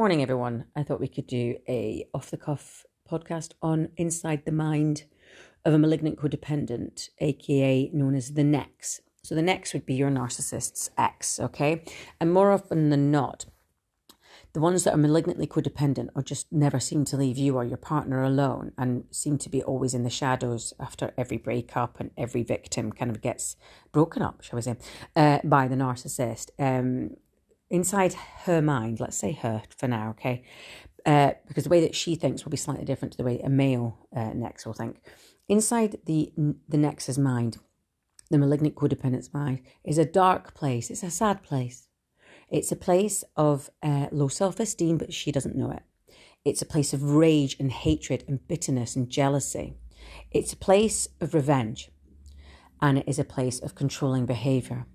Morning, everyone. I thought we could do a off the cuff podcast on inside the mind of a malignant codependent, aka known as the nex. So the nex would be your narcissist's ex, okay? And more often than not, the ones that are malignantly codependent or just never seem to leave you or your partner alone and seem to be always in the shadows after every breakup and every victim kind of gets broken up, shall we say, uh, by the narcissist. Um, inside her mind, let's say her for now, okay? Uh, because the way that she thinks will be slightly different to the way a male uh, nex will think. Inside the the nex's mind, the malignant codependent's mind, is a dark place. It's a sad place. It's a place of uh, low self esteem, but she doesn't know it. It's a place of rage and hatred and bitterness and jealousy. It's a place of revenge, and it is a place of controlling behavior.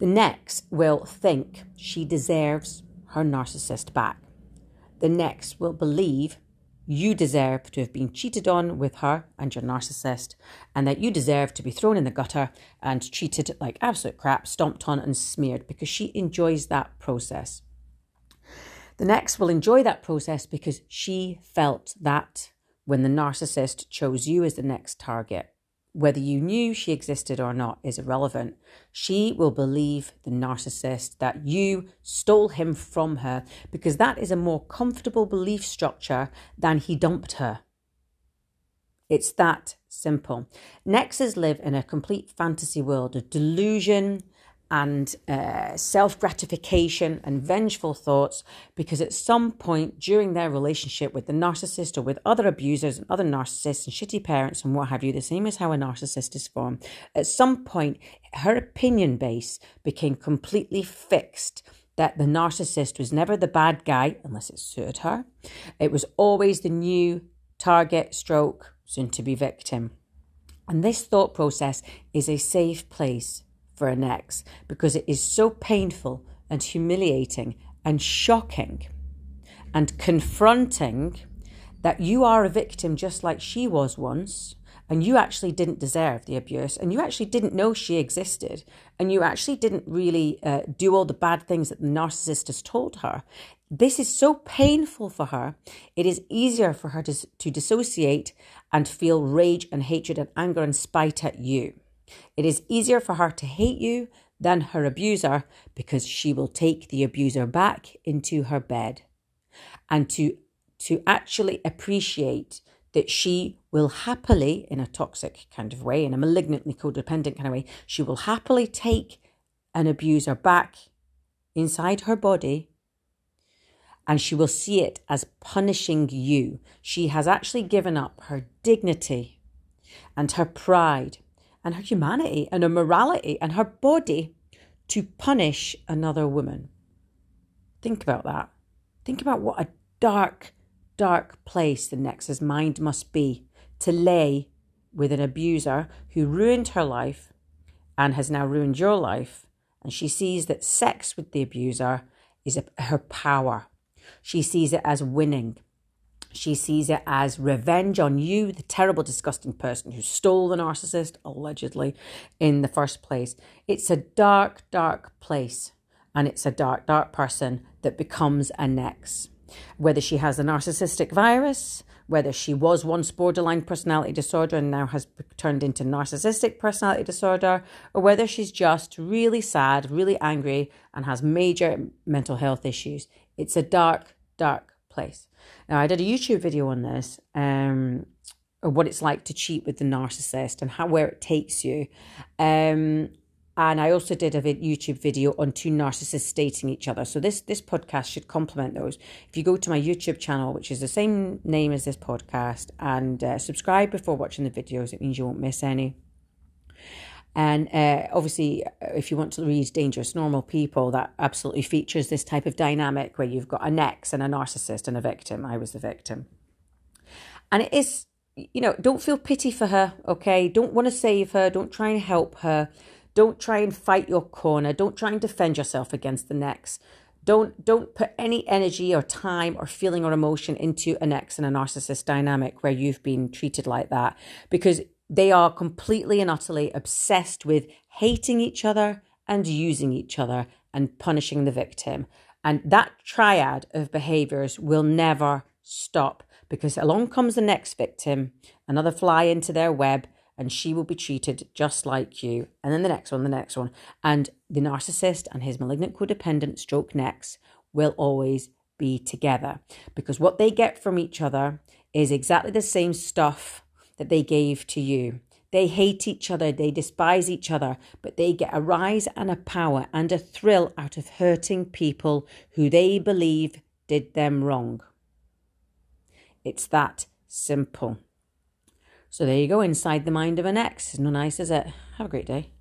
The nex will think she deserves her narcissist back. The nex will believe you deserve to have been cheated on with her and your narcissist, and that you deserve to be thrown in the gutter and treated like absolute crap, stomped on and smeared because she enjoys that process. The nex will enjoy that process because she felt that when the narcissist chose you as the next target. Whether you knew she existed or not is irrelevant. She will believe the narcissist that you stole him from her because that is a more comfortable belief structure than he dumped her. It's that simple. Nexes live in a complete fantasy world of delusion, and uh, self gratification and vengeful thoughts because at some point during their relationship with the narcissist or with other abusers and other narcissists and shitty parents and what have you, the same as how a narcissist is formed, at some point her opinion base became completely fixed that the narcissist was never the bad guy unless it suited her. It was always the new target, stroke, soon to be victim. And this thought process is a safe place for an ex because it is so painful and humiliating and shocking and confronting that you are a victim just like she was once and you actually didn't deserve the abuse and you actually didn't know she existed and you actually didn't really uh, do all the bad things that the narcissist has told her. This is so painful for her. It is easier for her to, to dissociate and feel rage and hatred and anger and spite at you it is easier for her to hate you than her abuser because she will take the abuser back into her bed. And to to actually appreciate that she will happily in a toxic kind of way in a malignantly codependent kind of way she will happily take an abuser back inside her body and she will see it as punishing you. She has actually given up her dignity and her pride and her humanity and her morality and her body to punish another woman. Think about that. Think about what a dark, dark place the Nex's mind must be to lay with an abuser who ruined her life and has now ruined your life. And she sees that sex with the abuser is a, her power. She sees it as winning. She sees it as revenge on you, the terrible, disgusting person who stole the narcissist, allegedly, in the first place. It's a dark, dark place. And it's a dark, dark person that becomes a nex. Whether she has a narcissistic virus, whether she was once borderline personality disorder and now has turned into narcissistic personality disorder, or whether she's just really sad, really angry, and has major mental health issues. It's a dark, dark place. Now, I did a YouTube video on this, um, what it's like to cheat with the narcissist and how where it takes you. Um, and I also did a YouTube video on two narcissists dating each other. So this this podcast should complement those. If you go to my YouTube channel, which is the same name as this podcast, and uh, subscribe before watching the videos, it means you won't miss any. And uh, obviously, if you want to read Dangerous Normal People, that absolutely features this type of dynamic where you've got an ex and a narcissist and a victim. I was the victim. And it is, you know, don't feel pity for her, okay? Don't want to save her. Don't try and help her. Don't try and fight your corner. Don't try and defend yourself against the nex. Don't don't put any energy or time or feeling or emotion into an ex and a narcissist dynamic where you've been treated like that because they are completely and utterly obsessed with hating each other and using each other and punishing the victim. And that triad of behaviors will never stop because along comes the next victim, another fly into their web, and she will be treated just like you. And then the next one, the next one. And the narcissist and his malignant codependent stroke nex will always be together because what they get from each other is exactly the same stuff that they gave to you. They hate each other, they despise each other, but they get a rise and a power and a thrill out of hurting people who they believe did them wrong. It's that simple. So there you go, inside the mind of an ex. No nice, is it? Have a great day.